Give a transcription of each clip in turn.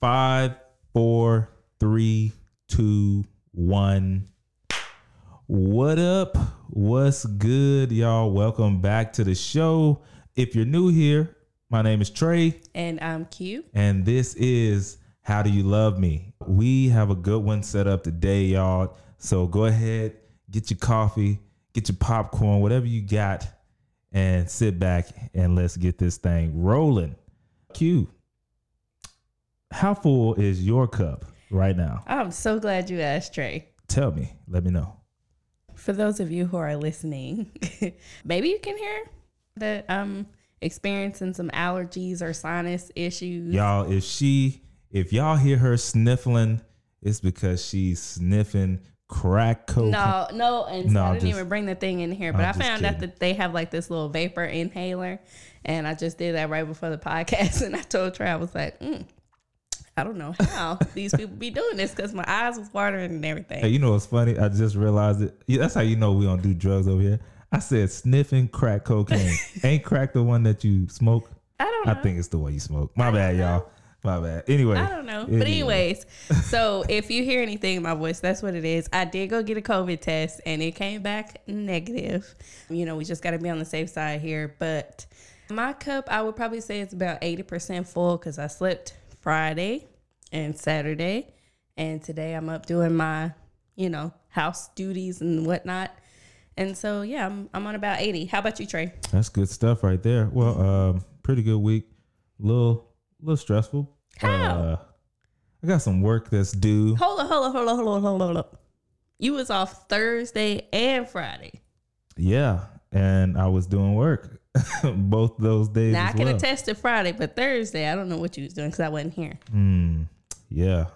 Five, four, three, two, one. What up? What's good, y'all? Welcome back to the show. If you're new here, my name is Trey, And I'm Q. and this is How Do You Love Me? We have a good one set up today, y'all. So go ahead, get your coffee, get your popcorn, whatever you got, and sit back and let's get this thing rolling. Q, how full is your cup right now? I'm so glad you asked, Trey. Tell me, let me know. For those of you who are listening, maybe you can hear that I'm experiencing some allergies or sinus issues. Y'all, if she, if y'all hear her sniffling, it's because she's sniffing crack cocaine. No, no, and so No, I didn't just- even bring the thing in here. But I'm I found out that they have like this little vapor inhaler, and I just did that right before the podcast. And I told Trey, I was like, mm, I don't know how these people be doing this because my eyes was watering and everything. Hey, you know what's funny? I just realized it. Yeah, that's how you know we don't do drugs over here. I said sniffing crack cocaine. Ain't crack the one that you smoke? I don't know. I think it's the one you smoke. My bad, y'all. My bad. Anyway, I don't know. Anyway. But anyways, so if you hear anything in my voice, that's what it is. I did go get a COVID test and it came back negative. You know, we just got to be on the safe side here. But my cup, I would probably say it's about 80% full because I slept Friday and Saturday. And today I'm up doing my, you know, house duties and whatnot. And so, yeah, I'm, I'm on about 80. How about you, Trey? That's good stuff right there. Well, um, pretty good week. Little, little stressful. How? Uh, I got some work that's due. Hold on, hold on, hold on, hold on, hold on, hold on. You was off Thursday and Friday. Yeah, and I was doing work both those days Now I can well. attest to Friday, but Thursday I don't know what you was doing because I wasn't here. Hmm. Yeah,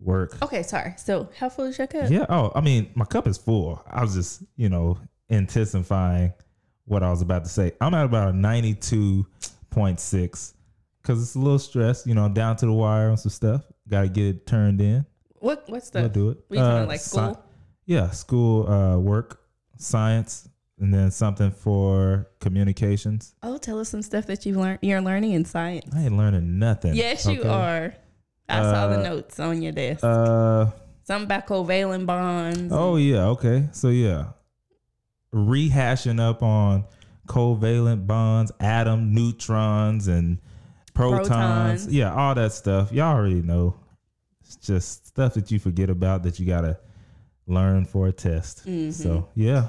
work. Okay, sorry. So how full is your cup? Yeah. Oh, I mean, my cup is full. I was just, you know, intensifying what I was about to say. I'm at about point six because it's a little stressed. You know, I'm down to the wire on some stuff. Got to get it turned in. What what's the We'll do it. What you talking Uh, like sci- school? yeah, school uh, work, science, and then something for communications. Oh, tell us some stuff that you've learned you're learning in science. I ain't learning nothing. Yes, you are. I saw the Uh, notes on your desk. Uh. Something about covalent bonds. Oh yeah, okay. So yeah. Rehashing up on covalent bonds, atom neutrons and protons. Protons. Yeah, all that stuff. Y'all already know. It's just stuff that you forget about that you gotta learn for a test. Mm-hmm. So yeah.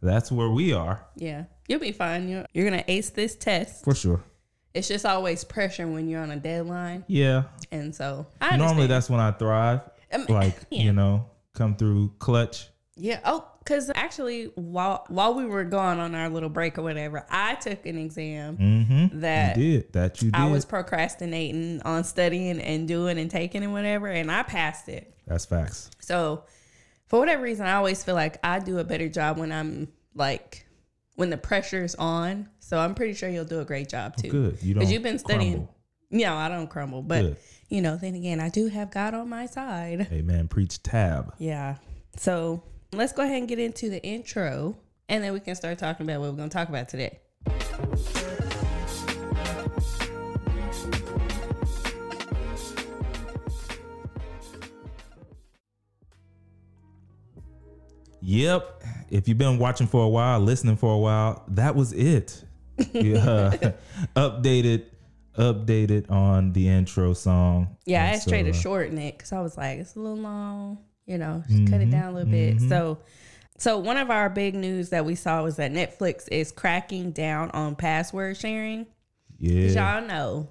That's where we are Yeah, you'll be fine. You're, you're gonna ace this test. for sure. It's just always pressure when you're on a deadline, Yeah. and so I understand. Normally that's when I thrive. Um, Like, yeah. you know, come through clutch. Yeah. Oh, because actually, while while we were gone on our little break or whatever, I took an exam Mm-hmm. that you did. That you did. I was procrastinating on studying and doing and taking and whatever, and I passed it. That's facts. So, for whatever reason, I always feel like I do a better job when I'm like when the pressure's on. So I'm pretty sure you'll do a great job oh, too. Good. You don't you've been studying. crumble. No, I don't crumble, but Good. you know, then again, I do have God on my side. Amen. Preach tab. Yeah. So let's go ahead and get into the intro and then we can start talking about what we're going to talk about today. Yep. If you've been watching for a while, listening for a while, that was it. Yeah. updated, updated on the intro song. Yeah, I And asked Trey to uh, shorten it because I was like, it's a little long, you know, just cut it mm-hmm, down a little bit. Mm-hmm. So, so one of our big news that we saw was that Netflix is cracking down on password sharing. Yeah. Y'all know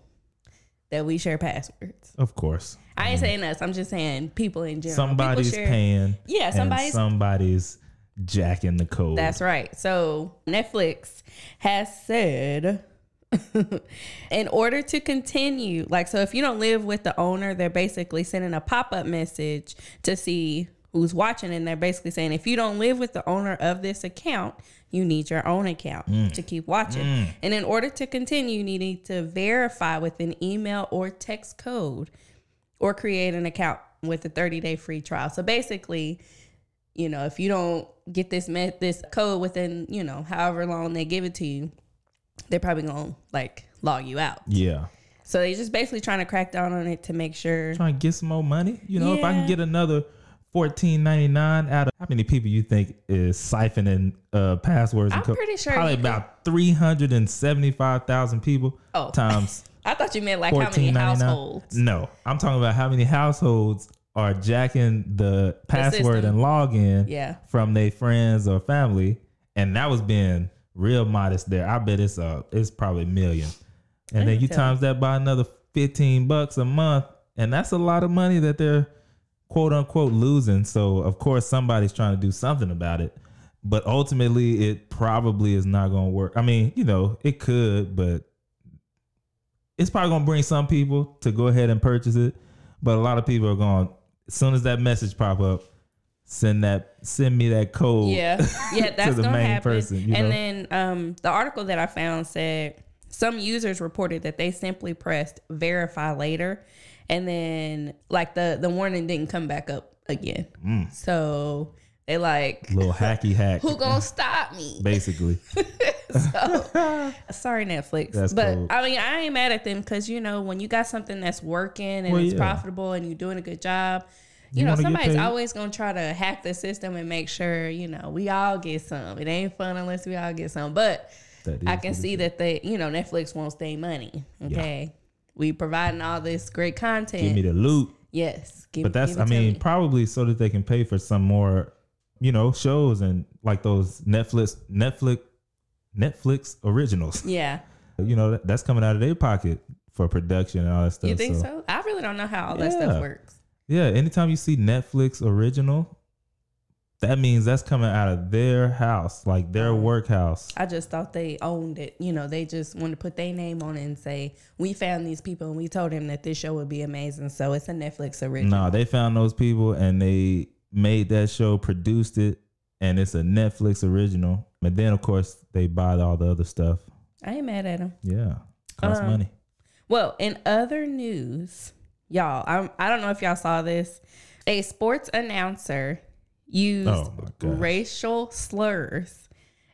that we share passwords. Of course. I ain't mm-hmm. saying us. I'm just saying people in general. Somebody's share- paying. Yeah, and somebody's somebody's jacking the code. That's right. So Netflix has said in order to continue, like, so if you don't live with the owner, they're basically sending a pop up message to see who's watching. And they're basically saying, if you don't live with the owner of this account, you need your own account mm. to keep watching. Mm. And in order to continue, you need to verify with an email or text code or create an account with a 30 day free trial. So basically, you know, if you don't get this met this code within, you know, however long they give it to you, they're probably gonna like log you out. yeah. So they're just basically trying to crack down on it to make sure. Trying to get some more money. You know, if I can get another fourteen ninety nine out of how many people you think is siphoning uh, passwords? I'm and co- pretty sure probably about three hundred and seventy five thousand people Oh. times I thought you meant like how many fourteen ninety nine. households. No, I'm talking about how many households are jacking the password system. and login Yeah. from their friends or family, and that was being real modest there. I bet it's uh it's probably a million, and then you times that by another fifteen bucks a month, and that's a lot of money that they're quote unquote losing. So of course somebody's trying to do something about it, but ultimately it probably is not going to work. I mean, you know, it could, but it's probably going to bring some people to go ahead and purchase it, but a lot of people are going as soon as that message pop up, send that send me that code. Yeah, yeah, that's the gonna main happen. person, and know? then um, the article that I found said some users reported that they simply pressed verify later, and then like the the warning didn't come back up again. Mm. So they like, little hacky hack, who gonna stop me? basically. So, sorry, Netflix. That's but. I mean, I ain't mad at them because you know when you got something that's working and Well, it's yeah. profitable and you're doing a good job, you, You know somebody's always gonna try to hack the system and make sure you know we all get some. It ain't fun unless we all get some. But I can see is. that they, you know, Netflix wants their money. Okay, we providing all this great content. Give me the loot. yes, give, me the loot. But that's, I mean, me. probably so that they can pay for some more, you know, shows and like those Netflix, Netflix, Netflix originals. yeah. You know, that, that's coming out of their pocket for production and all that stuff. You think so? I really don't know how all that stuff works. Yeah. Anytime you see Netflix original, that means that's coming out of their house, like their Uh-huh. work house. I just thought they owned it. You know, they just wanted to put their name on it and say, we found these people and we told them that this show would be amazing. So it's a Netflix original. Nah, they found those people and they made that show, produced it, and it's a Netflix original. And then, of course, they buy all the other stuff. I ain't mad at them. Yeah. Costs Um, money. Well, in other news, y'all, I'm, I don't know if y'all saw this. A sports announcer used Oh, racial slurs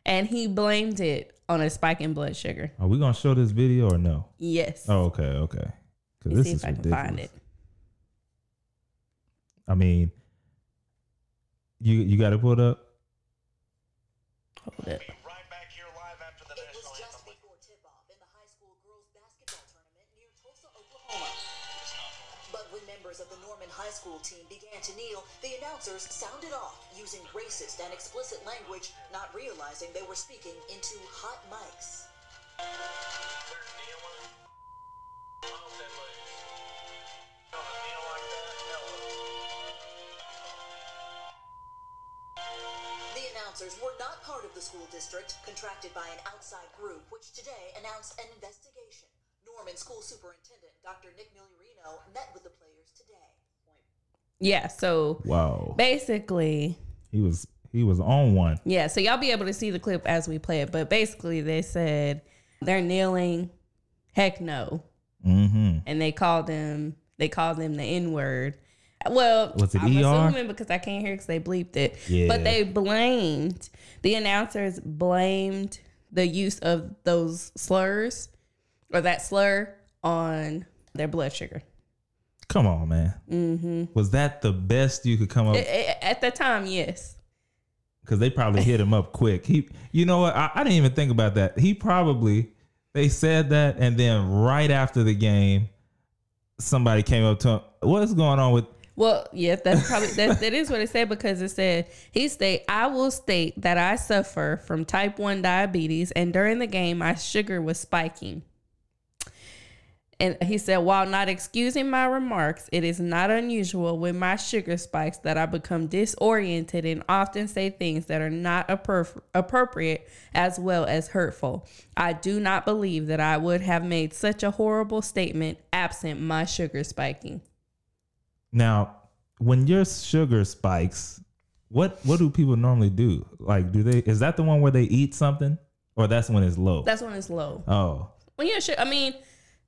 and he blamed it on a spike in blood sugar. Are we gonna show this video or no? Yes. Oh, okay, okay. Because this see is if I can ridiculous. find it. I mean, you you got to put up. Hold it. Right back here live after the It was just before tip-off in the high school girls basketball tournament near Tulsa, Oklahoma. But when members of the Norman High School team began to kneel, the announcers sounded off using racist and explicit language, not realizing they were speaking into hot mics. The announcers were not part of the school district, contracted by an outside group, which today announced an investigation. Norman School Superintendent Dr. Nick Migliorino met with the players today. Yeah. So Wow, basically, he was he was on one. Yeah, so y'all be able to see the clip as we play it. But basically, they said they're kneeling, heck no, Mm-hmm. and they called them they called them the N word. Well, Was it I'm ER? assuming because I can't hear because they bleeped it. Yeah. But they blamed the announcers blamed the use of those slurs or that slur on their blood sugar. Come on, man. Mm-hmm. Was that the best you could come up? At the time, yes. Because they probably hit him up quick. He, you know what? I, I didn't even think about that. He probably they said that, and then right after the game, somebody came up to him. What's going on with? Well, yeah, that's probably that, that is what it said because it said he state I will state that I suffer from type 1 diabetes and during the game my sugar was spiking. And he said, while not excusing my remarks, it is not unusual when my sugar spikes that I become disoriented and often say things that are not appro- appropriate as well as hurtful. I do not believe that I would have made such a horrible statement absent my sugar spiking. Now, when your sugar spikes, what what do people normally do? Like, do they? Is that the one where they eat something, or that's when it's low? That's when it's low. oh, Well, yeah, sure. I mean,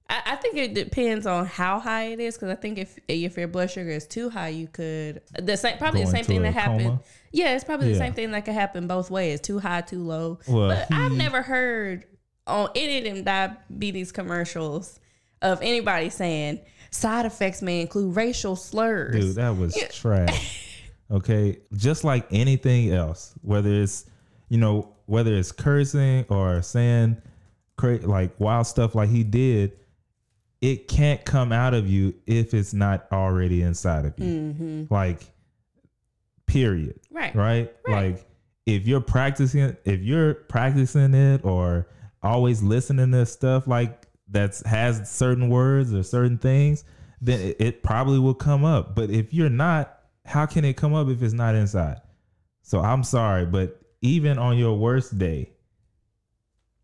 I, I think it depends on how high it is because I think if if your blood sugar is too high, you could the same probably Go the same thing that happened. coma? Yeah, it's probably the same thing that could happen both ways: too high, too low. Well, but I've never heard on any of them diabetes commercials of anybody saying side effects may include racial slurs. Dude, that was trash. Okay. Just like anything else, whether it's, you know, whether it's cursing or saying cra- like wild stuff like he did, it can't come out of you if it's not already inside of you. Mm-hmm. Like, period. Right. Right? Right. Like, if you're practicing, if you're practicing it or always listening to stuff like that's has certain words or certain things, then it, it probably will come up. But if you're not, how can it come up if it's not inside? So I'm sorry, but even on your worst day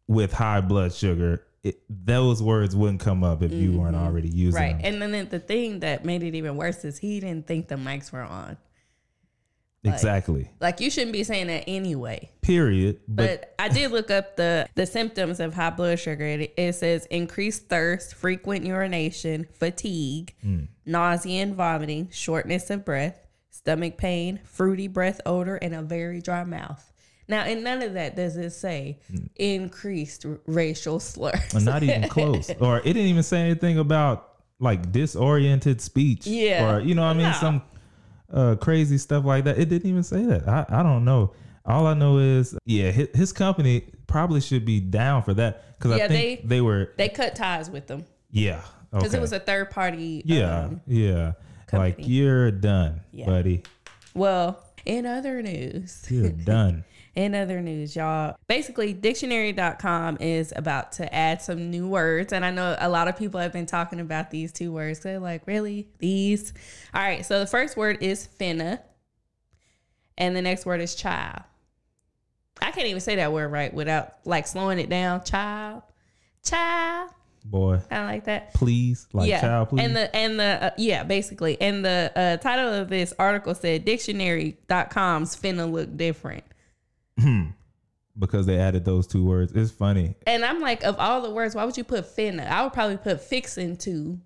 with high blood sugar, it, those words wouldn't come up if you weren't mm-hmm. already using Right. them. And then the thing that made it even worse is he didn't think the mics were on. Exactly. Like you shouldn't be saying that anyway. Period. But, But I did look up the the symptoms of high blood sugar. It, it says increased thirst, frequent urination, fatigue, Hmm. nausea and vomiting, shortness of breath, stomach pain, fruity breath odor, and a very dry mouth. Now, in none of that does it say increased r- racial slurs. not even close. Or it didn't even say anything about like disoriented speech. Yeah. Or you know what I mean? No. Some uh crazy stuff like that. It didn't even say that. I, I don't know. All I know is yeah, his, his company probably should be down for that because Yeah, I think they- they, were they cut ties with them yeah because okay. it was a third party. yeah um, yeah like you're done, Yeah. buddy. well, in other news. You're done. In other news, y'all, basically, dictionary.com is about to add some new words. And I know a lot of people have been talking about these two words. They're like, really? These? All right. So the first word is finna, and the next word is chile. I can't even say that word right without like slowing it down. Child, child, Boy, I like that. please, like yeah, child, please. and the and the uh, yeah, basically, and the uh, title of this article said dictionary.com's finna look different. Because they added those two words. It's funny. And I'm like, of all the words, why would you put finna? I would probably put fixin' to,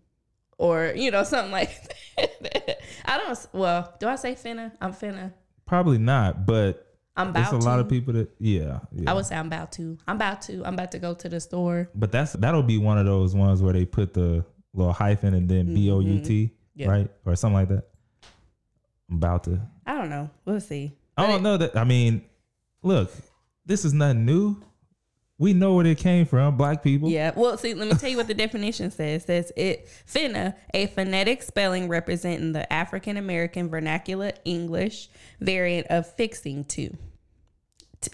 or you know, something like that. I don't. Well, do I say finna? I'm finna. Probably not, but I'm about there's a to. lot of people that yeah, yeah. I would say I'm about to. I'm about to. I'm about to go to the store. But that's that'll be one of those ones where they put the little hyphen and then B O U T, Mm-hmm. Right, or something like that. I'm about to. I don't know. We'll see. I don't know that. I mean, look, this is nothing new. We know where it came from. Black people. Yeah. Well, see, let me tell you what the definition says. It says it finna, a phonetic spelling representing the African American vernacular English variant of fixing to.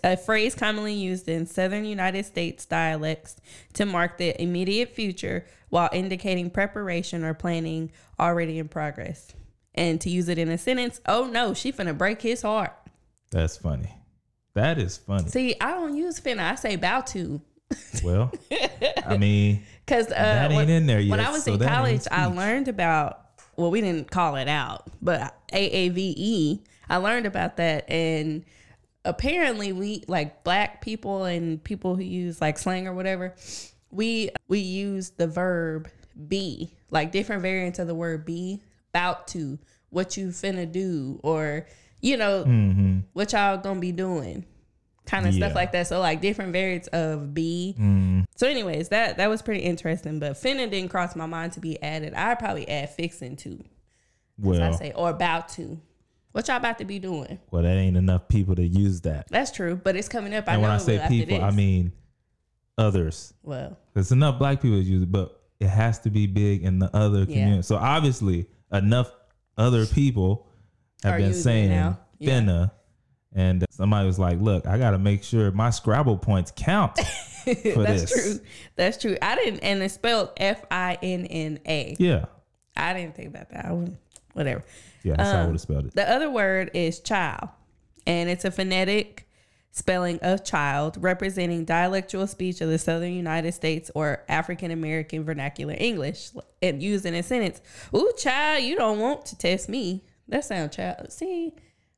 A phrase commonly used in southern United States dialects to mark the immediate future while indicating preparation or planning already in progress. And to use it in a sentence, oh no, she finna break his heart. That's funny. That is funny. See, I don't use finna, I say about to. Well, I mean, Because uh, That ain't when, in there yet. when I was so in college, I learned about. Well, we didn't call it out, but AAVE. I learned about that, and apparently, we like black people and people who use like slang or whatever. We we use the verb be, like different variants of the word be, about to, what you finna do, or you know hmm what y'all gonna be doing kind of Yeah. stuff like that. So like different variants of b. So anyways that that was pretty interesting but finna didn't cross my mind to be added. I'd probably add fixing to what i say or about to. What y'all about to be doing? Well, that ain't enough people to use that. that's true but it's coming up. I and know when I say people, I mean others. well. There's enough black people that use it, but it has to be big in the other community. So obviously, enough other people have been saying now. Yeah. finna, and somebody was like, "Look, I got to make sure my Scrabble points count for that's this." true that's true i didn't and it's spelled f-i-n-n-a Yeah, i didn't think about that I wouldn't- whatever yeah, that's how I Um, would have spelled it. The other word is chile, and it's a phonetic spelling of child representing dialectual speech of the southern United States or African American vernacular English and used in a sentence. Ooh, child, you don't want to test me. That sound child. See,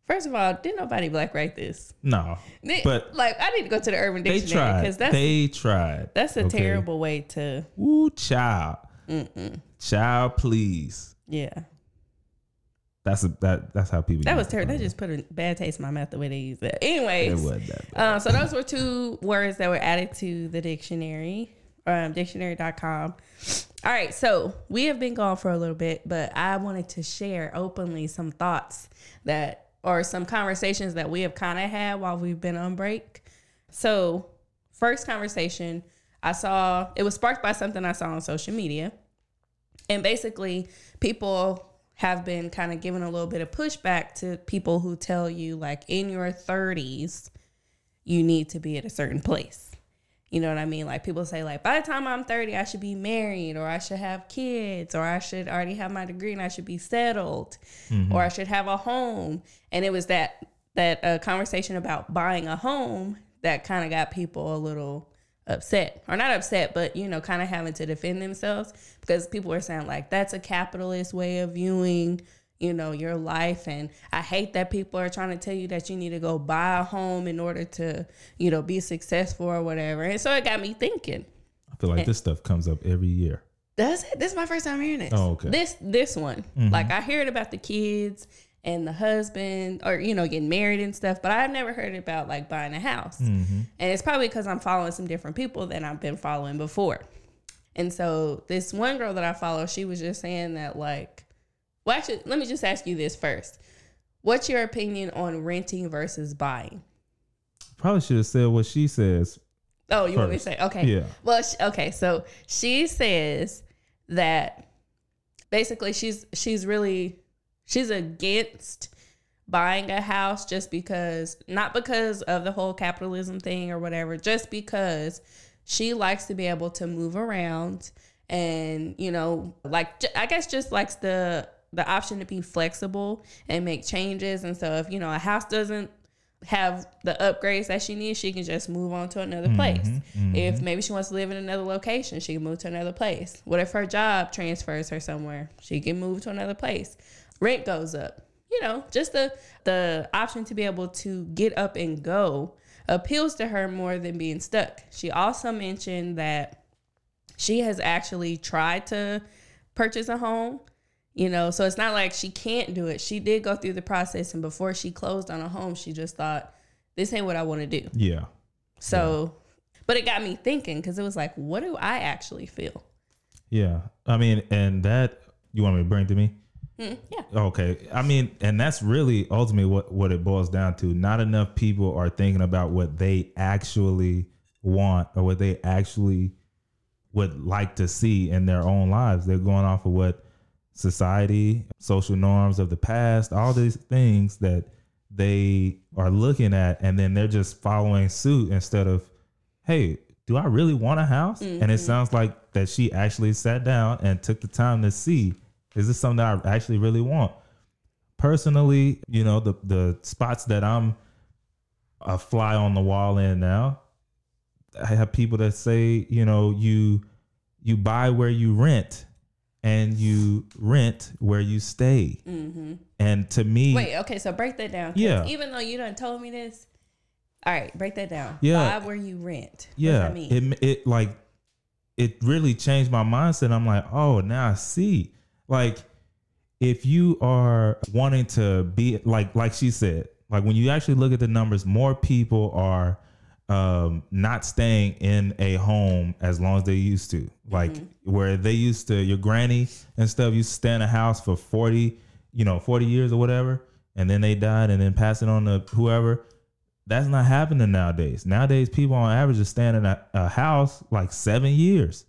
first of all, didn't nobody black write this? No, They- but like, I need to go to the Urban they Dictionary tried. because that's they tried. that's a okay? terrible way to. Ooh, child, child, please. Yeah, That's a, that. That's how people. that was terrible. That just put a bad taste in my mouth the way they use that. Anyways, It wasn't that. Um, so those were two words that were added to the dictionary, um, dictionary.com. All right, so we have been gone for a little bit, but I wanted to share openly some thoughts that or some conversations that we have kind of had while we've been on break. So, first conversation I saw it was sparked by something I saw on social media. And basically, people have been kind of giving a little bit of pushback to people who tell you like in your 30s you need to be at a certain place. You know what I mean? Like people say like by the time I'm 30 I should be married or I should have kids or I should already have my degree and I should be settled or I should have a home. And it was that that uh, conversation about buying a home that kind of got people a little upset or not upset but you know kind of having to defend themselves because people were saying like that's a capitalist way of viewing you know your life. And i hate that people are trying to tell you that you need to go buy a home in order to you know be successful or whatever. And so it got me thinking. I feel like this stuff comes up every year. does it. This is my first time hearing this Oh, okay. this this one. Mm-hmm. Like i heard about the kids and the husband or you know getting married and stuff but i've never heard about like buying a house. Mm-hmm. And it's probably because i'm following some different people than i've been following before. And so this one girl that i follow she was just saying that like well actually let me just ask you this first what's your opinion on renting versus buying Probably should have said what she says. Oh, you want me to say? Okay. Yeah. Well, sh okay. So she says that basically she's she's really she's against buying a house just because not because of the whole capitalism thing or whatever, just because she likes to be able to move around and you know like i guess just likes the the option to be flexible and make changes and so if you know a house doesn't have the upgrades that she needs, she can just move on to another mm-hmm, place. Mm-hmm. If maybe she wants to live in another location, she can move to another place. What if her job transfers her somewhere? She can move to another place. Rent goes up. You know, just the the option to be able to get up and go appeals to her more than being stuck. She also mentioned that she has actually tried to purchase a home you know so it's not like she can't do it she did go through the process and before she closed on a home she just thought this ain't what i want to do Yeah. so but it got me thinking because it was like what do i actually feel Yeah. I mean, and that you want me to bring to me? Mm, yeah Okay. I mean, and that's really ultimately what, what it boils down to. Not enough people are thinking about what they actually want or what they actually would like to see in their own lives. They're going off of what society, social norms of the past, all these things that they are looking at, and then they're just following suit instead of, hey, do I really want a house? And it mm-hmm. sounds like that she actually sat down and took the time to see, is this something that I actually really want? Personally, you know, the the spots that I'm a fly on the wall in now, I have people that say, you know, you you buy where you rent and you rent where you stay. Mm-hmm. And to me, wait okay so break that down. Yeah. even though you done told me this all right break that down Yeah. buy where you rent yeah, that mean? it it like it really changed my mindset. I'm like, oh, now I see. Like, if you are wanting to be like like she said, like when you actually look at the numbers, more people are um not staying in a home as long as they used to. Like where they used to your granny and stuff used to stay in a house for 40, you know, 40 years or whatever, and then they died and then pass it on to whoever that's not happening nowadays. Nowadays, people on average are staying in a, a house like seven years.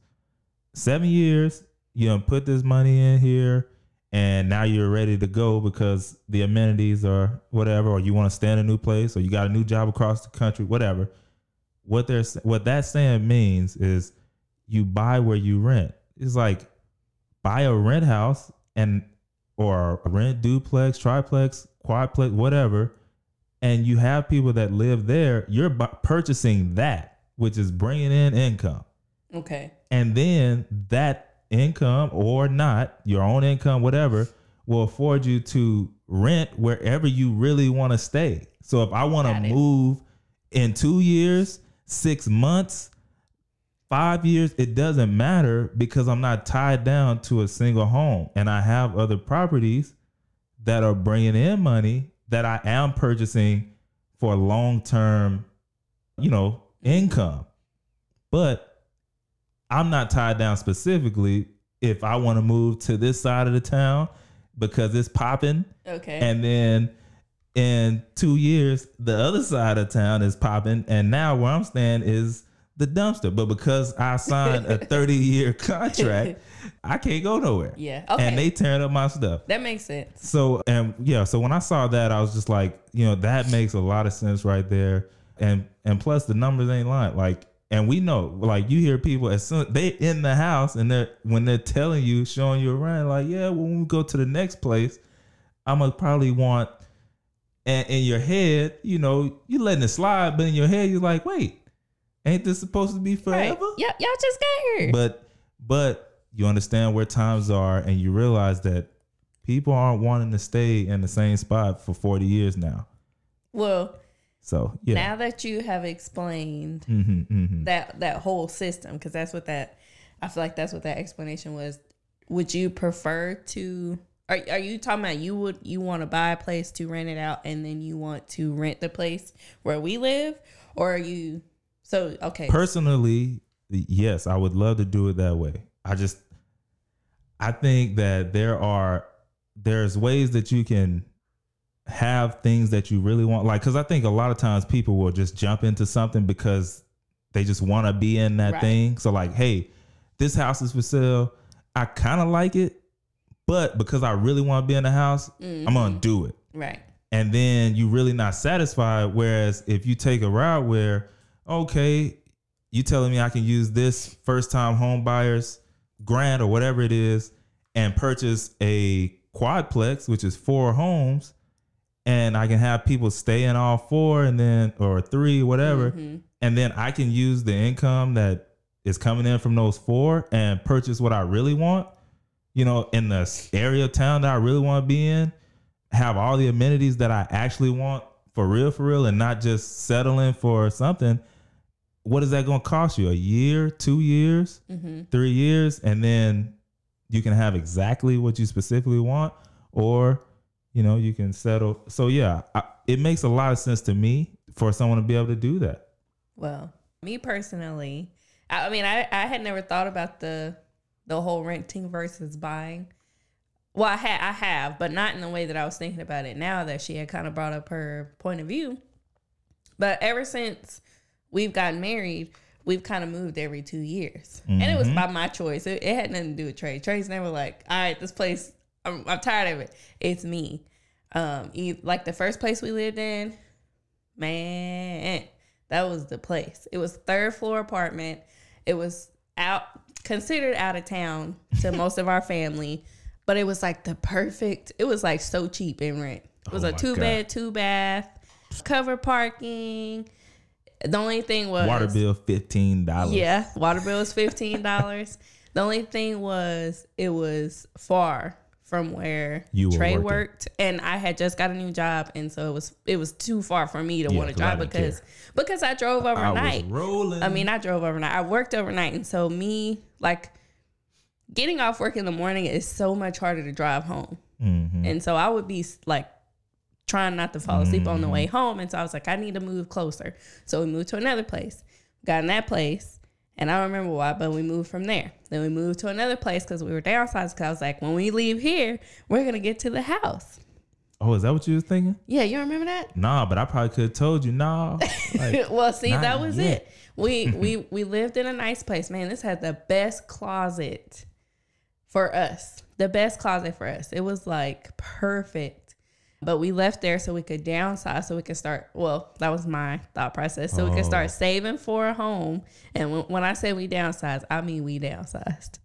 Seven years, you know, put this money in here, and now you're ready to go because the amenities are whatever, or you want to stay in a new place, or you got a new job across the country, whatever. What they're what that saying means is you buy where you rent. It's like buy a rent house and or rent duplex, triplex, quadplex, whatever and you have people that live there, you're bu- purchasing that, which is bringing in income. okay And then that income or not, your own income, whatever, will afford you to rent wherever you really want to stay. So if I want to move in two years, six months, five years, it doesn't matter because I'm not tied down to a single home and I have other properties that are bringing in money that I am purchasing for long term, you know, income. But I'm not tied down specifically if I want to move to this side of the town because it's popping. Okay. And then in two years, the other side of town is popping. And now where I'm staying is the dumpster. But because I signed a 30 year contract, I can't go nowhere. Yeah, okay. And they tearing up my stuff. that makes sense. So and yeah, so when I saw that, I was just like, you know, that makes a lot of sense right there. And and plus the numbers ain't lying. Like, and we know, like you hear people as soon they in the house and they're when they're telling you, showing you around, like, yeah, well, when we go to the next place, I'm gonna probably want and in your head, you know, you letting it slide, but in your head, you're like, wait, ain't this supposed to be Right. forever? Yeah, y'all just got here. But but you understand where times are and you realize that people aren't wanting to stay in the same spot for 40 years now. well, So yeah. now that you have explained hmm hmm that that whole system, because that's what that I feel like that's what that explanation was. Would you prefer to? Are, are you talking about you would you want to buy a place to rent it out and then you want to rent the place where we live, or are you? So okay, Personally, yes, I would love to do it that way. I just I think that there are there's ways that you can have things that you really want like cuz I think a lot of times people will just jump into something because they just want to be in that Right. thing. So like, hey, this house is for sale. I kind of like it, but because I really want to be in the house, I'm going to mm-hmm. do it. right, and then you're really not satisfied. Whereas if you take a route where, okay, you telling me I can use this first time home buyers grant or whatever it is and purchase a quadplex, which is four homes, and I can have people stay in all four and then or three, whatever, mm-hmm. and then I can use the income that is coming in from those four and purchase what I really want, you know, in the area of town that I really want to be in have all the amenities that I actually want for real, for real, and not just settling for something. What is that going to cost you? A year, two years, mm-hmm. three years, and then you can have exactly what you specifically want, or you know you can settle. So yeah, I, it makes a lot of sense to me for someone to be able to do that. Well, me personally, I, I mean, I, I had never thought about the the whole renting versus buying. Well, I had I have, but not in the way that I was thinking about it now that she had kind of brought up her point of view. But ever since we've gotten married, we've kind of moved every two years, and it was by my choice. It, it had nothing to do with Trey. Trey's never like, all right, this place, I'm, I'm tired of it. It's me. Um, e- like the first place we lived in, man, that was the place. It was third floor apartment. It was out considered out of town to most of our family, but it was like the perfect. It was like so cheap in rent. It was Oh a two God. bed, two bath, cover parking. The only thing was Water bill fifteen dollars. yeah, water bill was fifteen dollars. the only thing was it was far from where You Trey working. worked, and I had just got a new job, and so it was it was too far for me to Yeah, want to I drive because care. because I drove I overnight. rolling. I mean, I drove overnight. I worked overnight, and so me like getting off work in the morning is so much harder to drive home. Mhm. And so I would be like trying not to fall asleep on the way home. And so I was like, I need to move closer. So we moved to another place. Got in that place. And I don't remember why, but we moved from there. Then we moved to another place because we were downsized. Because I was like, when we leave here, we're going to get to the house. oh, is that what you was thinking? Yeah, you remember that? Nah, but I probably could have told you. Nah, like, well, see, that was yet. it. We we we lived in a nice place, man. This had the best closet for us. The best closet for us. It was like perfect. But we left there so we could downsize, so we could start. Well, that was my thought process. So we could Oh. start saving for a home. And when, when I say we downsized, I mean we downsized.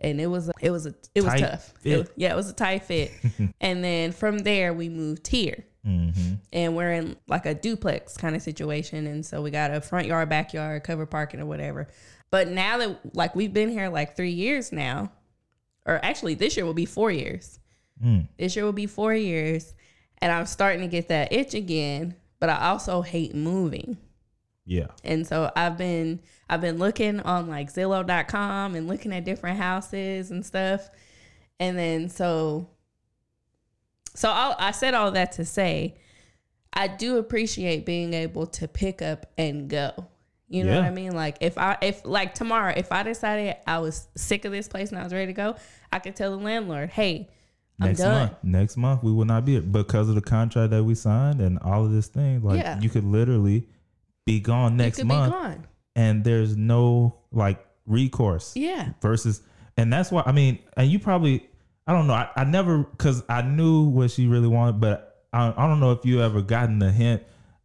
And it was it was a it was Tight tough. It was- yeah, it was a tight fit. and then from there we moved here mm-hmm. and we're in like a duplex kind of situation and so we got a front yard backyard cover parking or whatever but now that like we've been here like three years now or actually this year will be four years Mm. this year will be four years and i'm starting to get that itch again but i also hate moving yeah. and so I've been I've been looking on like Zillow.com and looking at different houses and stuff. And then so so I'll, I said all that to say I do appreciate being able to pick up and go. You know what I mean? Like if I if like tomorrow, if I decided I was sick of this place and I was ready to go, I could tell the landlord, "Hey, I'm next done." month, next month we will not be here because of the contract that we signed and all of this thing. Like Yeah. you could literally be gone next month, gone. and there's no like recourse. Yeah. versus and that's why i mean and you probably i don't know i, I never because i knew what she really wanted but I, I don't know if you ever gotten the hint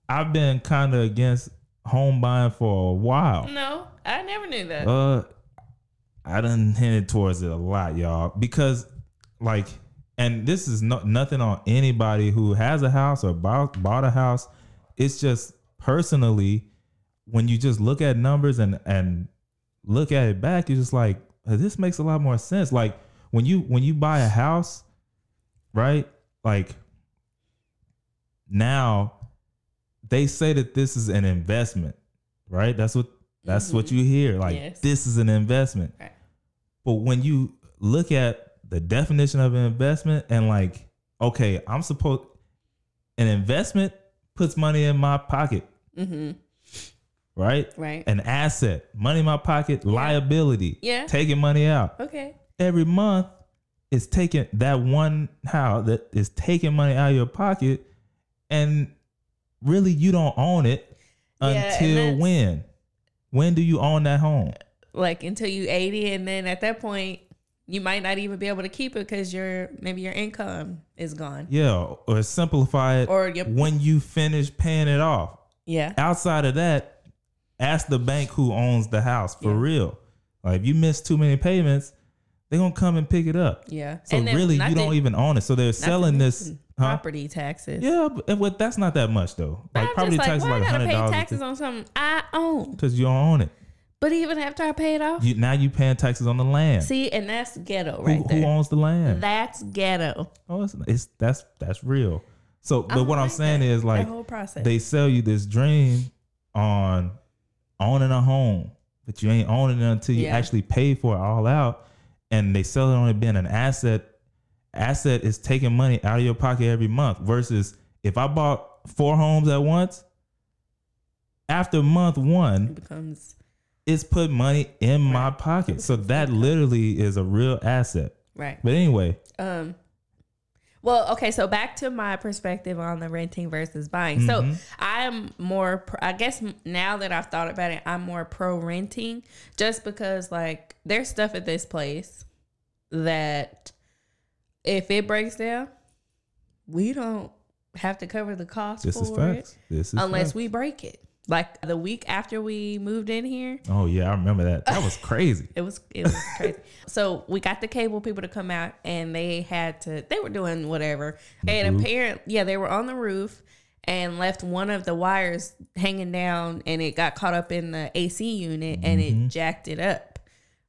i've been kind of against home buying for a while No, I never knew that. uh i done hinted towards it a lot y'all because like and this is no, nothing on anybody who has a house or bought, bought a house. It's just personally when you just look at numbers and and look at it back you're just like "Uh, this makes a lot more sense. Like when you when you buy a house right? Like now they say that this is an investment right? That's what that's what you hear. Like Yes. this is an investment. Right. but when you look at the definition of an investment and like okay i'm supposed an investment puts money in my pocket Mm-hmm. right Right. an asset money in my pocket liability Yeah. taking money out Okay. every month is taking that one house that is taking money out of your pocket and really you don't own it Yeah, until when when do you own that home Like until you 80 and then at that point you might not even be able to keep it because your maybe your income is gone. yeah or simplify it Or your- when you finish paying it off Yeah. outside of that ask the bank who owns the house for Yeah. real like if you miss too many payments they're gonna come and pick it up Yeah. so And really you don't even own it so they're selling this huh? property taxes. Yeah, but what that's not that much though. But Like I'm property like, tax is why like hundred pay dollars taxes on something I own? because you don't own it. But even after I pay it off, You now you paying taxes on the land. see, and that's ghetto who, right who there. owns the land? That's ghetto. oh, it's, it's that's that's real. So, but what I'm saying that. is like whole process. they sell you this dream on owning a home, but you ain't owning it until you Yeah. actually pay for it all out, and they sell it on it being an asset. Asset is taking money out of your pocket every month versus if I bought four homes at once. After month one, it becomes it's put money in my pocket. So that literally is a real asset. right. But anyway, Um. Well, okay. So back to my perspective on the renting versus buying. So Mhm. I'm more. I guess now that I've thought about it, I'm more pro renting, just because like there's stuff at this place that if it breaks down, we don't have to cover the cost this for is facts. it This is unless facts. we break it. Like the week after we moved in here, Oh yeah, I remember that. That was crazy. it was it was crazy. So we got the cable people to come out, and they had to. They were doing whatever, and apparently, yeah, they were on the roof and left one of the wires hanging down, and it got caught up in the AC unit, and Mm-hmm. it jacked it up.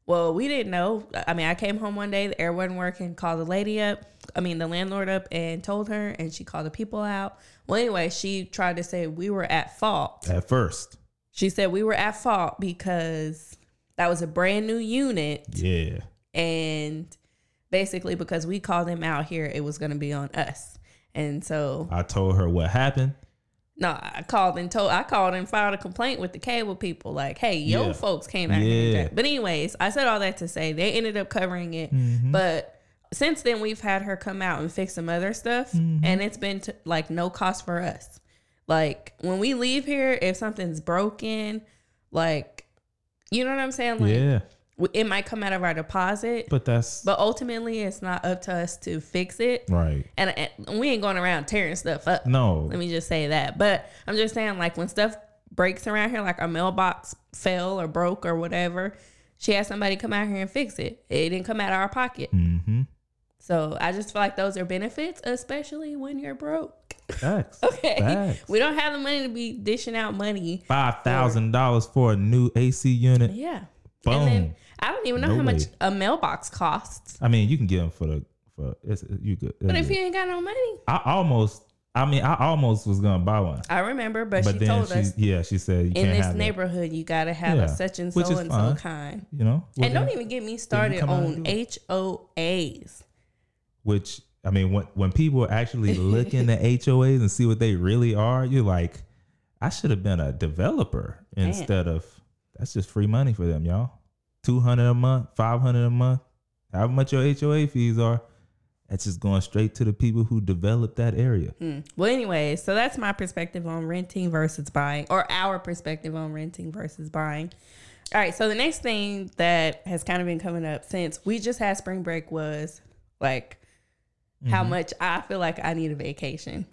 Well, we didn't know. I mean, I came home one day, the air wasn't working. Called the lady up, I mean the landlord up, and told her, and she called the people out. Well, anyway, she tried to say we were at fault. At first. She said we were at fault because that was a brand new unit Yeah. and basically because we called them out here it was going to be on us and so I told her what happened. No i called and told i called and filed a complaint with the cable people like hey yo Yeah. folks came out here Yeah. but anyways i said all that to say they ended up covering it Mm-hmm. but since then we've had her come out and fix some other stuff Mm-hmm. and it's been t- like no cost for us like when we leave here if something's broken like you know what i'm saying like yeah. It might come out of our deposit But that's but ultimately, it's not up to us to fix it. right. And, and we ain't going around tearing stuff up. No. Let me just say that. But I'm just saying, like, when stuff breaks around here, like our mailbox fell or broke or whatever, she had somebody come out here and fix it. It didn't come out of our pocket. mm-hmm. So I just feel like those are benefits, especially when you're broke. Facts. Okay. Facts. We don't have the money to be dishing out money. Five thousand dollars for a new AC unit. Yeah. Boom. And then I don't even know No how much a mailbox costs. I mean, you can get them for the for it's you good. But if you ain't got no money, I almost, I mean, I almost was gonna buy one, I remember, but, but she then told she, us yeah, she said you in this that. neighborhood, you gotta have Yeah, a such and so and so kind. You know, And don't even get me started on HOAs. which I mean, when when people actually look into HOAs and see what they really are, you're like, I should have been a developer instead of that's just free money for them, y'all. Two hundred a month, five hundred a month, however much your HOA fees are. That's just going straight to the people who developed that area. Hmm. Well, anyway, so that's my perspective on renting versus buying, or our perspective on renting versus buying. All right, so the next thing that has kind of been coming up since we just had spring break was like how much I feel like I need a vacation.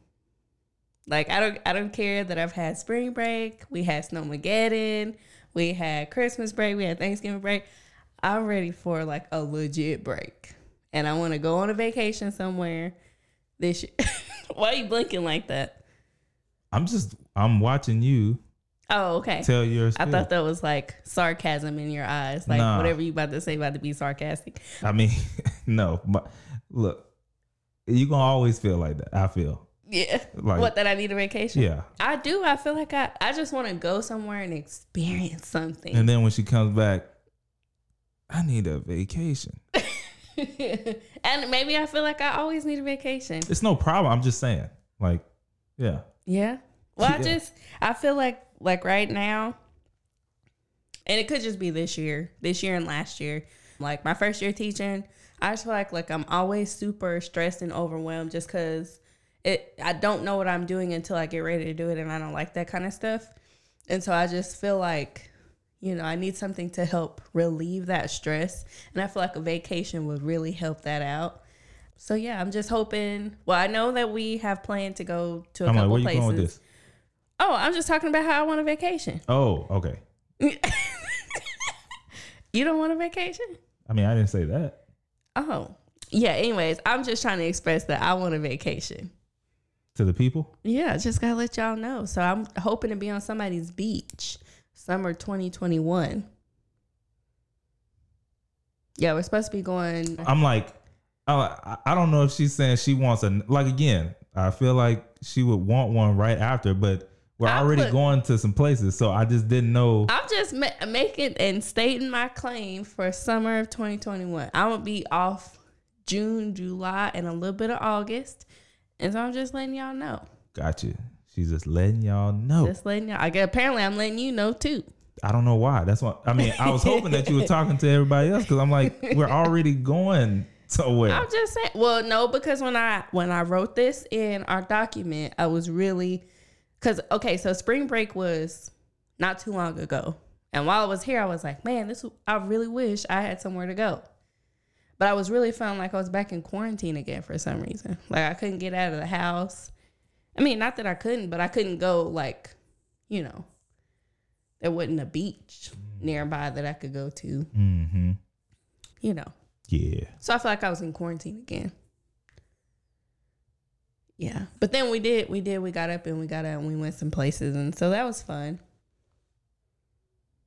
Like I don't I don't care that I've had spring break, we had snowmageddon, we had Christmas break, we had Thanksgiving break. I'm ready for like a legit break. And I want to go on a vacation somewhere this year. Why are you blinking like that? I'm just I'm watching you Oh, okay. tell your I thought that was like sarcasm in your eyes. Like Nah. whatever you about to say about to be sarcastic. I mean, no, but look, you're gonna always feel like that. I feel. Yeah. Like- what that I need a vacation? Yeah. I do. I feel like I, I just want to go somewhere and experience something. And then when she comes back, I need a vacation. and maybe I feel like I always need a vacation. It's no problem. I'm just saying. Like, yeah. Yeah. Well, I just I feel like like right now, and it could just be this year, this year and last year. Like my first year teaching, I just feel like like I'm always super stressed and overwhelmed just because it I don't know what I'm doing until I get ready to do it, and I don't like that kind of stuff. And so I just feel like, you know, I need something to help relieve that stress, and I feel like a vacation would really help that out. So yeah, I'm just hoping. Well, I know that we have planned to go to a I'm like, couple where you places. going with this? Oh, I'm just talking about how I want a vacation. Oh, okay. You don't want a vacation? I mean, I didn't say that. Oh. Yeah, anyways, I'm just trying to express that I want a vacation. To the people? Yeah, just gotta let y'all know. So I'm hoping to be on somebody's beach summer 2021. Yeah, we're supposed to be going. I'm like, oh, I, I don't know if she's saying she wants a like again. I feel like she would want one right after, but we're I already put- going to some places, so I just didn't know. I'm just ma- making and stating my claim for summer of 2021. I'm gonna be off June, July, and a little bit of August, and so I'm just letting y'all know. Got you. She's just letting y'all know. Just letting y'all. I guess apparently I'm letting you know too. I don't know why. That's what I mean. I was hoping that you were talking to everybody else because I'm like, we're already going somewhere. I'm just saying. Well, no, because when I when I wrote this in our document, I was really because okay, so spring break was not too long ago, and while I was here, I was like, man, this I really wish I had somewhere to go. But I was really feeling like I was back in quarantine again for some reason. Like I couldn't get out of the house. I mean, not that I couldn't, but I couldn't go like, you know, there wasn't a beach nearby that I could go to. mm-hmm. You know. Yeah. So I feel like I was in quarantine again. Yeah. But then we did, we did, we got up and we got out and we went some places. And so that was fun.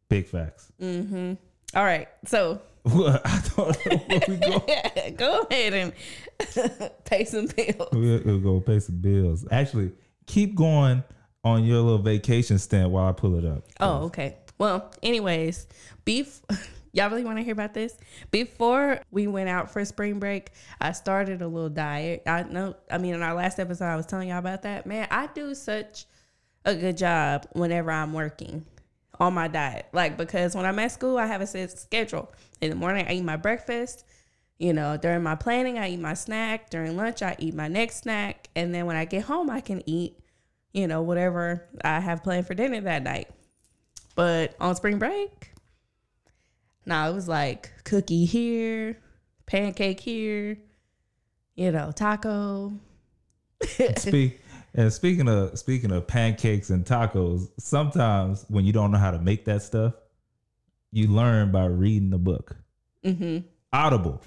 Big facts. Mm-hmm. All right. So Well, I don't know where we go. go ahead and pay some bills. We'll, we'll go pay some bills. Actually, keep going on your little vacation stint while I pull it up. Oh, okay. Well, anyways, beef. Y'all really want to hear about this? Before we went out for spring break, I started a little diet. I know, I mean, in our last episode, I was telling y'all about that. Man, I do such a good job whenever I'm working on my diet. Like, because when I'm at school, I have a set schedule. In the morning, I eat my breakfast. You know, during my planning, I eat my snack. During lunch, I eat my next snack. And then when I get home, I can eat, you know, whatever I have planned for dinner that night. But on spring break, nah, it was like cookie here, pancake here, you know, taco. Speak and speaking of speaking of pancakes and tacos, sometimes when you don't know how to make that stuff, you learn by reading the book. hmm Audible.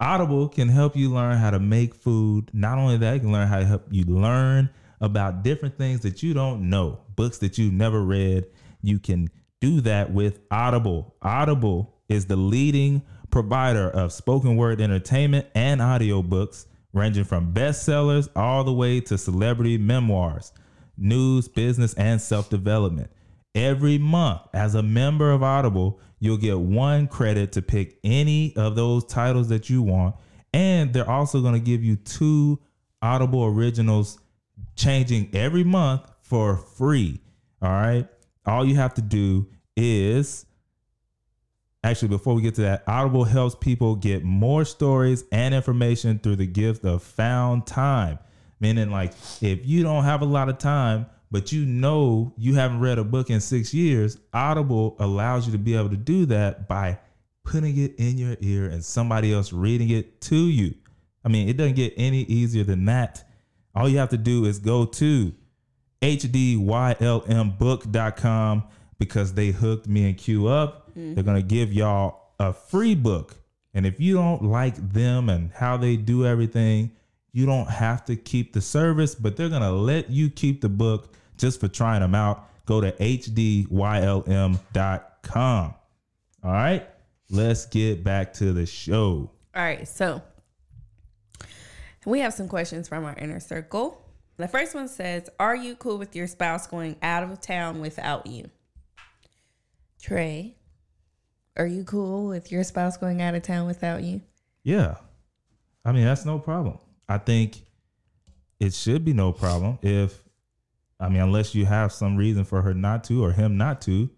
Audible can help you learn how to make food. Not only that, it can learn how to help you learn about different things that you don't know, books that you've never read. You can do that with Audible. Audible is the leading provider of spoken word entertainment and audiobooks, ranging from bestsellers all the way to celebrity memoirs, news, business, and self development. Every month, as a member of Audible, you'll get one credit to pick any of those titles that you want. And they're also going to give you two Audible originals changing every month for free. All right. All you have to do is actually, before we get to that, Audible helps people get more stories and information through the gift of found time. Meaning, like, if you don't have a lot of time, but you know you haven't read a book in six years, Audible allows you to be able to do that by putting it in your ear and somebody else reading it to you. I mean, it doesn't get any easier than that. All you have to do is go to hdylmbook.com because they hooked me and Q up. Mm-hmm. They're going to give y'all a free book. And if you don't like them and how they do everything, you don't have to keep the service, but they're going to let you keep the book just for trying them out. Go to hdylm.com. All right, let's get back to the show. All right, so we have some questions from our inner circle. The first one says, Are you cool with your spouse going out of town without you? Trey, are you cool with your spouse going out of town without you? Yeah. I mean, that's no problem. I think it should be no problem if, I mean, unless you have some reason for her not to or him not to,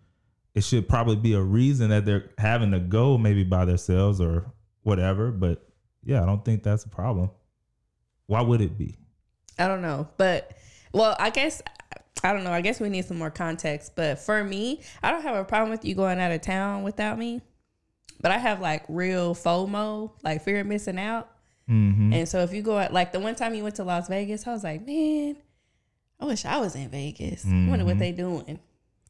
it should probably be a reason that they're having to go maybe by themselves or whatever. But yeah, I don't think that's a problem. Why would it be? I don't know, but well, I guess I don't know. I guess we need some more context. But for me, I don't have a problem with you going out of town without me. But I have like real FOMO, like fear of missing out. Mm-hmm. And so if you go out, like the one time you went to Las Vegas, I was like, man, I wish I was in Vegas. I wonder what they doing.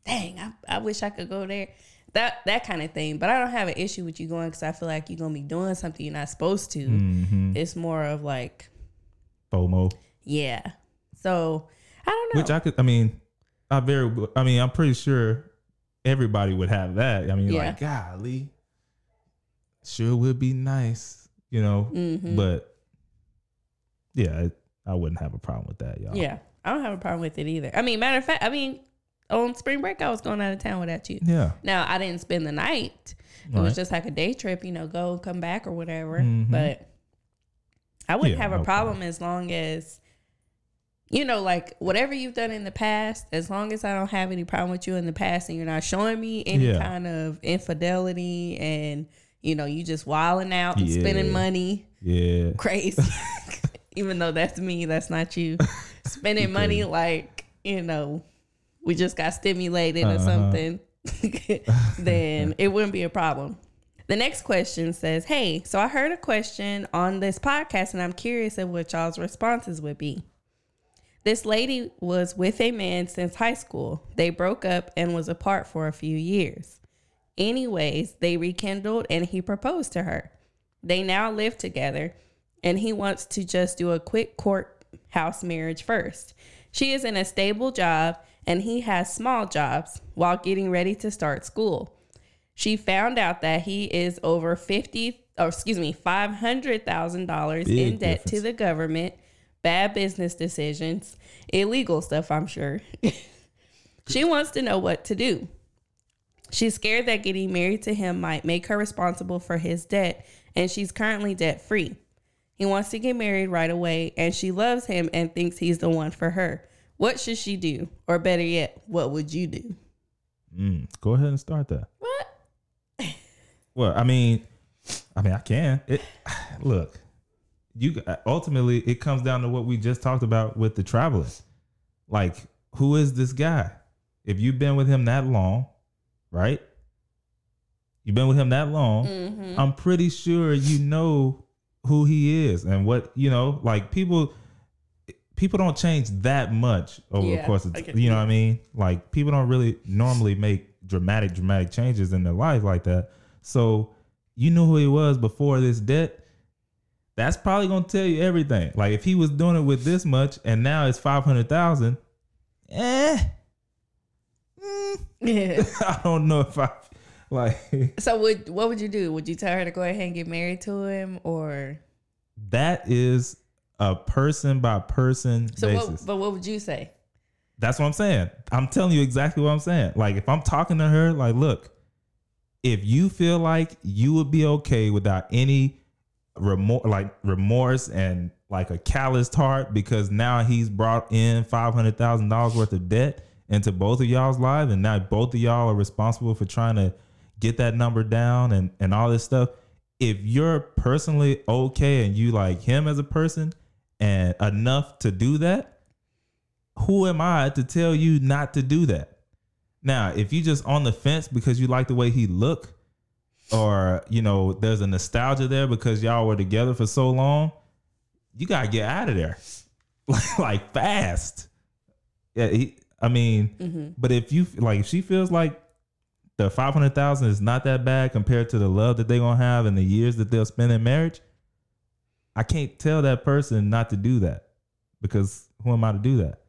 Dang, I, I wish I could go there. That that kind of thing. But I don't have an issue with you going because I feel like you're gonna be doing something you're not supposed to. Mm-hmm. It's more of like, FOMO. yeah. So I don't know. Which I could, I mean, I very, I mean, I'm pretty sure everybody would have that. I mean, Yeah. like, golly, sure would be nice, you know, Mhm. but yeah, it, I wouldn't have a problem with that, y'all. Yeah, I don't have a problem with it either. I mean, matter of fact, I mean, on spring break, I was going out of town without you. Yeah. Now, I didn't spend the night. It was just like a day trip, you know, go come back or whatever. Mhm. But I wouldn't Yeah, have a no problem as long as, you know, like whatever you've done in the past, as long as I don't have any problem with you in the past and you're not showing me any Yeah. kind of infidelity and, you know, you just wilding out and spending money Yeah. crazy. Even though that's me, that's not you. Spending money like, you know, we just got stimulated or Uh-huh. something, then it wouldn't be a problem. The next question says, Hey, so I heard a question on this podcast and I'm curious of what y'all's responses would be. This lady was with a man since high school. They broke up and was apart for a few years. Anyways, they rekindled and he proposed to her. They now live together and he wants to just do a quick courthouse marriage first. She is in a stable job and he has small jobs while getting ready to start school. She found out that he is over 50 or excuse me, $500,000 in debt to the government, bad business decisions, illegal stuff, I'm sure. she wants to know what to do. She's scared that getting married to him might make her responsible for his debt, and she's currently debt free. He wants to get married right away, and she loves him and thinks he's the one for her. What should she do? Or better yet, what would you do? Mm, go ahead and start that. What? Well, I mean, I mean, I can. It, look, you ultimately it comes down to what we just talked about with the traveling. Like, who is this guy? If you've been with him that long, right? You've been with him that long. Mm-hmm. I'm pretty sure you know who he is and what you know. Like people, people don't change that much over the course of you know what I mean. Like people don't really normally make dramatic, dramatic changes in their life like that. So you knew who he was before this debt. That's probably gonna tell you everything. Like if he was doing it with this much and now it's five hundred thousand, eh. mm, Yeah. I don't know if I like so would what would you do? Would you tell her to go ahead and get married to him or that is a person by person so basis. what but what would you say? That's what I'm saying. I'm telling you exactly what I'm saying. Like if I'm talking to her, like, look, if you feel like you would be okay without any remorse, like remorse and like a calloused heart because now he's brought in five hundred thousand dollars worth of debt, into both of y'all's lives, and now both of y'all are responsible for trying to get that number down and and all this stuff. If you're personally okay and you like him as a person and enough to do that, who am I to tell you not to do that? Now, if you just on the fence because you like the way he look, or you know, there's a nostalgia there because y'all were together for so long, you gotta get out of there, like, fast. Yeah, he, I mean, mm-hmm. but if you like, if she feels like the five hundred thousand is not that bad compared to the love that they're gonna have and the years that they'll spend in marriage, I can't tell that person not to do that because who am I to do that?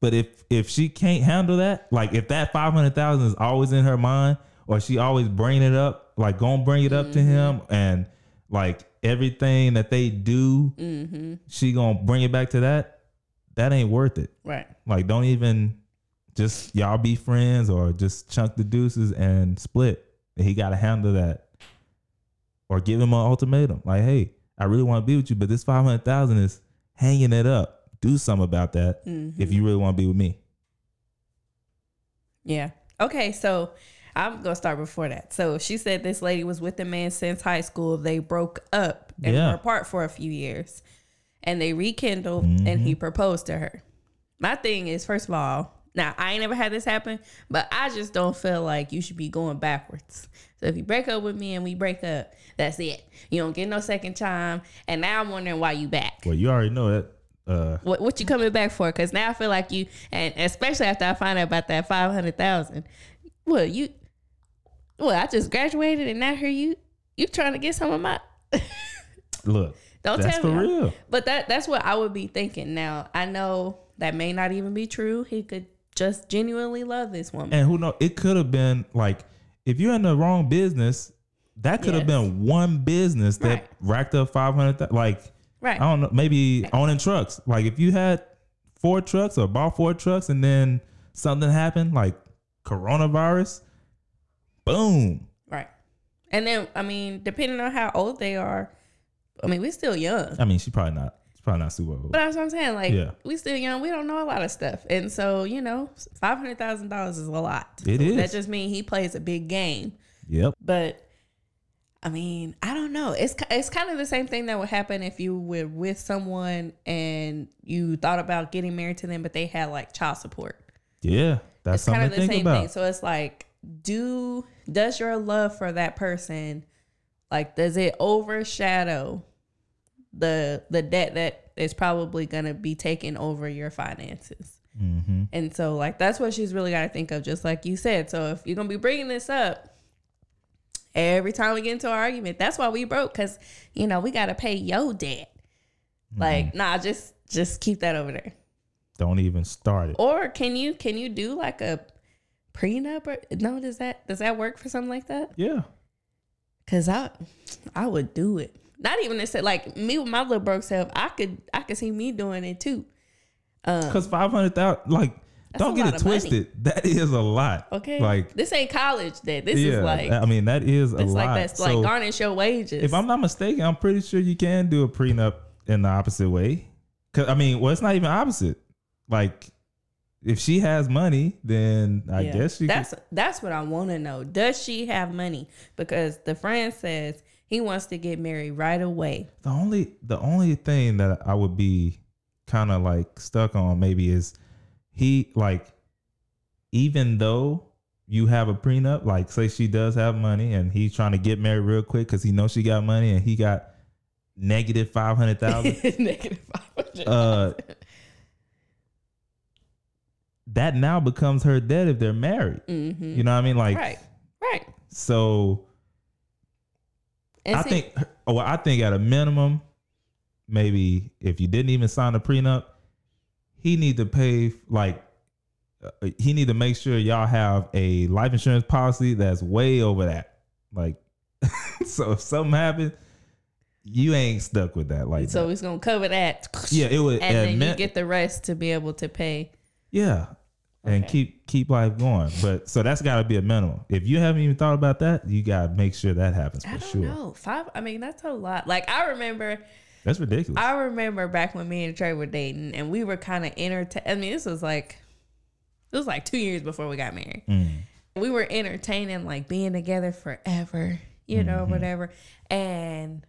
But if if she can't handle that, like if that five hundred thousand is always in her mind, or she always bring it up, like gonna bring it up to him, and like everything that they do, Mm-hmm. she gonna bring it back to that. That ain't worth it. Right. Like don't even just y'all be friends or just chunk the deuces and split. He got to handle that, or give him an ultimatum. Like, hey, I really want to be with you, but this five hundred thousand is hanging it up. Do something about that if you really want to be with me. Yeah. Okay, so I'm gonna start before that. So she said this lady was with the man since high school. They broke up and Yeah. were apart for a few years, and they rekindled, and Mm-hmm. he proposed to her. My thing is, first of all, now I ain't never had this happen, but I just don't feel like you should be going backwards. So if you break up with me and we break up, that's it. You don't get no second time, and now I'm wondering why you back. Well, you already know that. Uh, What what you coming back for? Because now I feel like you, and especially after I find out about that five hundred thousand. Well, you, well, I just graduated, and now here you, you trying to get some of my. look, Don't that's tell for me. real. But that that's what I would be thinking. Now I know that may not even be true. He could just genuinely love this woman. And who know? It could have been like if you're in the wrong business, that could have been one business that Right. racked up five hundred. Like right. I don't know, maybe owning trucks. Like if you had four trucks or bought four trucks and then something happened, like coronavirus, boom. Right. And then I mean, depending on how old they are, I mean, we're still young. I mean, she's probably not. She's probably not super old. But that's what I'm saying. Like, Yeah. we still young. We don't know a lot of stuff, and so you know, five hundred thousand dollars is a lot. It is. That just means he plays a big game. Yep. But I mean, I don't know. It's it's kind of the same thing that would happen if you were with someone and you thought about getting married to them, but they had like child support. Yeah. That's kind of the same about. thing. So it's like, do does your love for that person, like, does it overshadow the the debt that is probably gonna be taking over your finances? hmm And so, like, that's what she's really got to think of, just like you said. So, if you're gonna be bringing this up every time we get into an argument, that's why we broke, because you know we got to pay your debt. Like, nah, just just keep that over there. Don't even start it. Or can you can you do like a prenup or no? Does that does that work for something like that? Yeah. Cause I I would do it. Not even to say like me with my little broke self. I could I could see me doing it too. Um, Because five hundred thousand, like, That's don't get it of money. twisted. That is a lot. okay, Like, this ain't college. That this yeah. is like I mean, that is a lot. like that's So, like garnish your wages. if I'm not mistaken, I'm pretty sure you can do a prenup in the opposite way. Cause I mean, well, it's not even opposite. Like, if she has money, then I Yeah. guess she. that's could, that's what I want to know. Does she have money? Because the friend says he wants to get married right away. the only the only thing that I would be kind of like stuck on maybe is he like even though you have a prenup, like say she does have money and he's trying to get married real quick because he knows she got money and he got negative five hundred thousand. Negative five hundred. uh, that now becomes her debt if they're married. mm-hmm. You know what I mean? Like, right, right. so And I see- think, well, I think at a minimum, maybe if you didn't even sign a prenup, he need to pay like uh, he need to make sure y'all have a life insurance policy that's way over that. Like, so if something happens, you ain't stuck with that. Like, So that. it's gonna cover that. yeah, it would. and then you get the rest to be able to pay. Yeah. And Okay. keep keep life going. But so that's gotta be a minimum. If you haven't even thought about that, you gotta make sure that happens for I don't sure. know. Five. I mean, that's a lot. Like I remember, That's ridiculous. I remember back when me and Trey were dating, and we were kind of entertained. I mean, this was like It was like two years before we got married. Mm. We were entertaining like being together forever, you know, Mm-hmm. whatever. And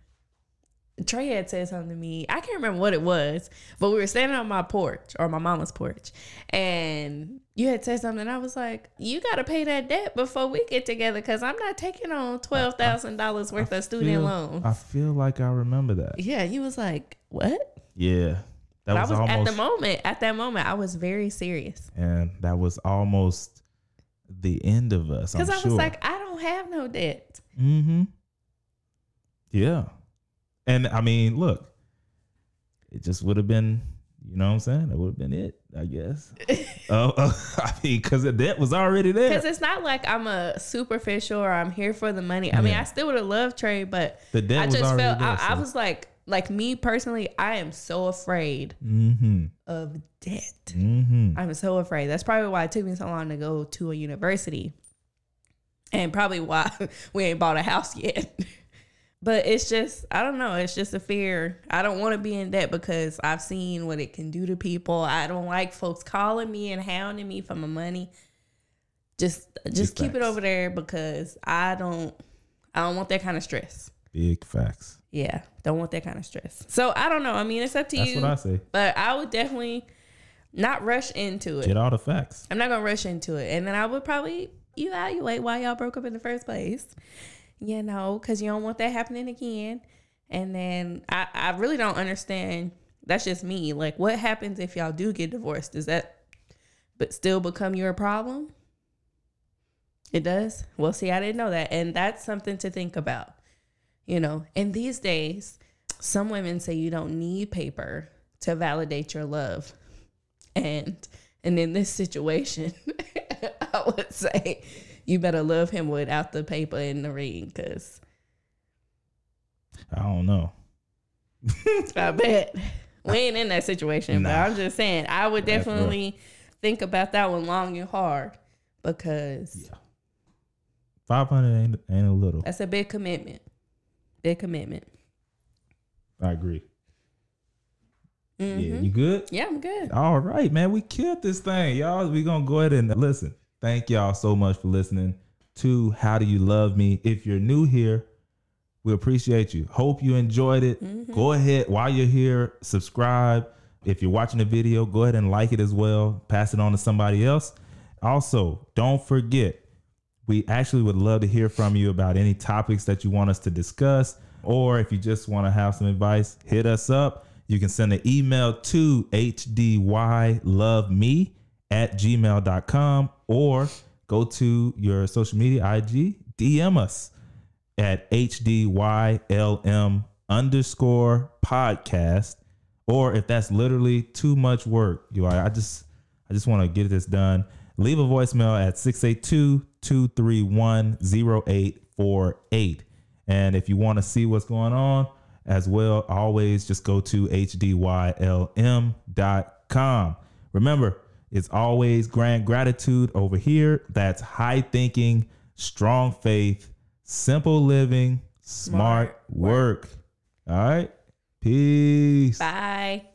Trey had said something to me. I can't remember what it was, but we were standing on my porch or my mama's porch, and you had said something. And I was like, "You got to pay that debt before we get together, because I'm not taking on twelve thousand dollars worth of student Feel- loans." I feel like I remember that. yeah, you was like, "What?" Yeah. That I was, was at the moment. At that moment, I was very serious and that was almost the end of us. because was sure. like, "I don't have no debt." Mm-hmm. Yeah. And I mean, look, it just would have been, you know what I'm saying? That would have been it, I guess. Oh, oh, I mean, because the debt was already there. Because it's not like I'm a superficial or I'm here for the money. I mean, I still would have loved Trey, but The debt I just felt there, I, I was like, like me personally, I am so afraid Mm-hmm. of debt. Mm-hmm. I'm so afraid. That's probably why it took me so long to go to a university, and probably why we ain't bought a house yet. But it's just, I don't know. It's just a fear. I don't want to be in debt because I've seen what it can do to people. I don't like folks calling me and hounding me for my money. Just, just keep it over there because I don't, I don't want that kind of stress. Big facts. Yeah, don't want that kind of stress. So I don't know. I mean, it's up to That's you. That's what I say. But I would definitely not rush into it. Get all the facts. I'm not gonna rush into it, and then I would probably evaluate why y'all broke up in the first place. You know, because you don't want that happening again. And then I, I really don't understand. That's just me. Like, what happens if y'all do get divorced? Does that but still become your problem? It does. Well, see, I didn't know that, and that's something to think about. You know, and these days, some women say you don't need paper to validate your love and and in this situation i would say you better love him without the paper in the ring because I don't know. i bet we ain't in that situation but i'm just saying i would That's rough. definitely think about that one long and hard because Five hundred ain't ain't a little. that's a big commitment big commitment I agree. Yeah, Mhm. you good? yeah i'm good All right, man. We killed this thing, y'all. we going to go ahead and listen. Thank y'all so much for listening to How Do You Love Me. If you're new here, we appreciate you. Hope you enjoyed it. Mm-hmm. Go ahead while you're here, subscribe. If you're watching the video, go ahead and like it as well. Pass it on to somebody else. Also, don't forget, we actually would love to hear from you about any topics that you want us to discuss, or if you just want to have some advice, hit us up. You can send an email to hdylove.me at gmail.com or go to your social media IG, DM us at hdylm underscore podcast. Or if that's literally too much work, you are, I just I just want to get this done. Leave a voicemail at 682-231-0848. And if you want to see what's going on as well, always just go to hdylm.com. Remember, it's always grand gratitude over here. That's high thinking, strong faith, simple living, smart, Smart work. work. All right. Peace. bye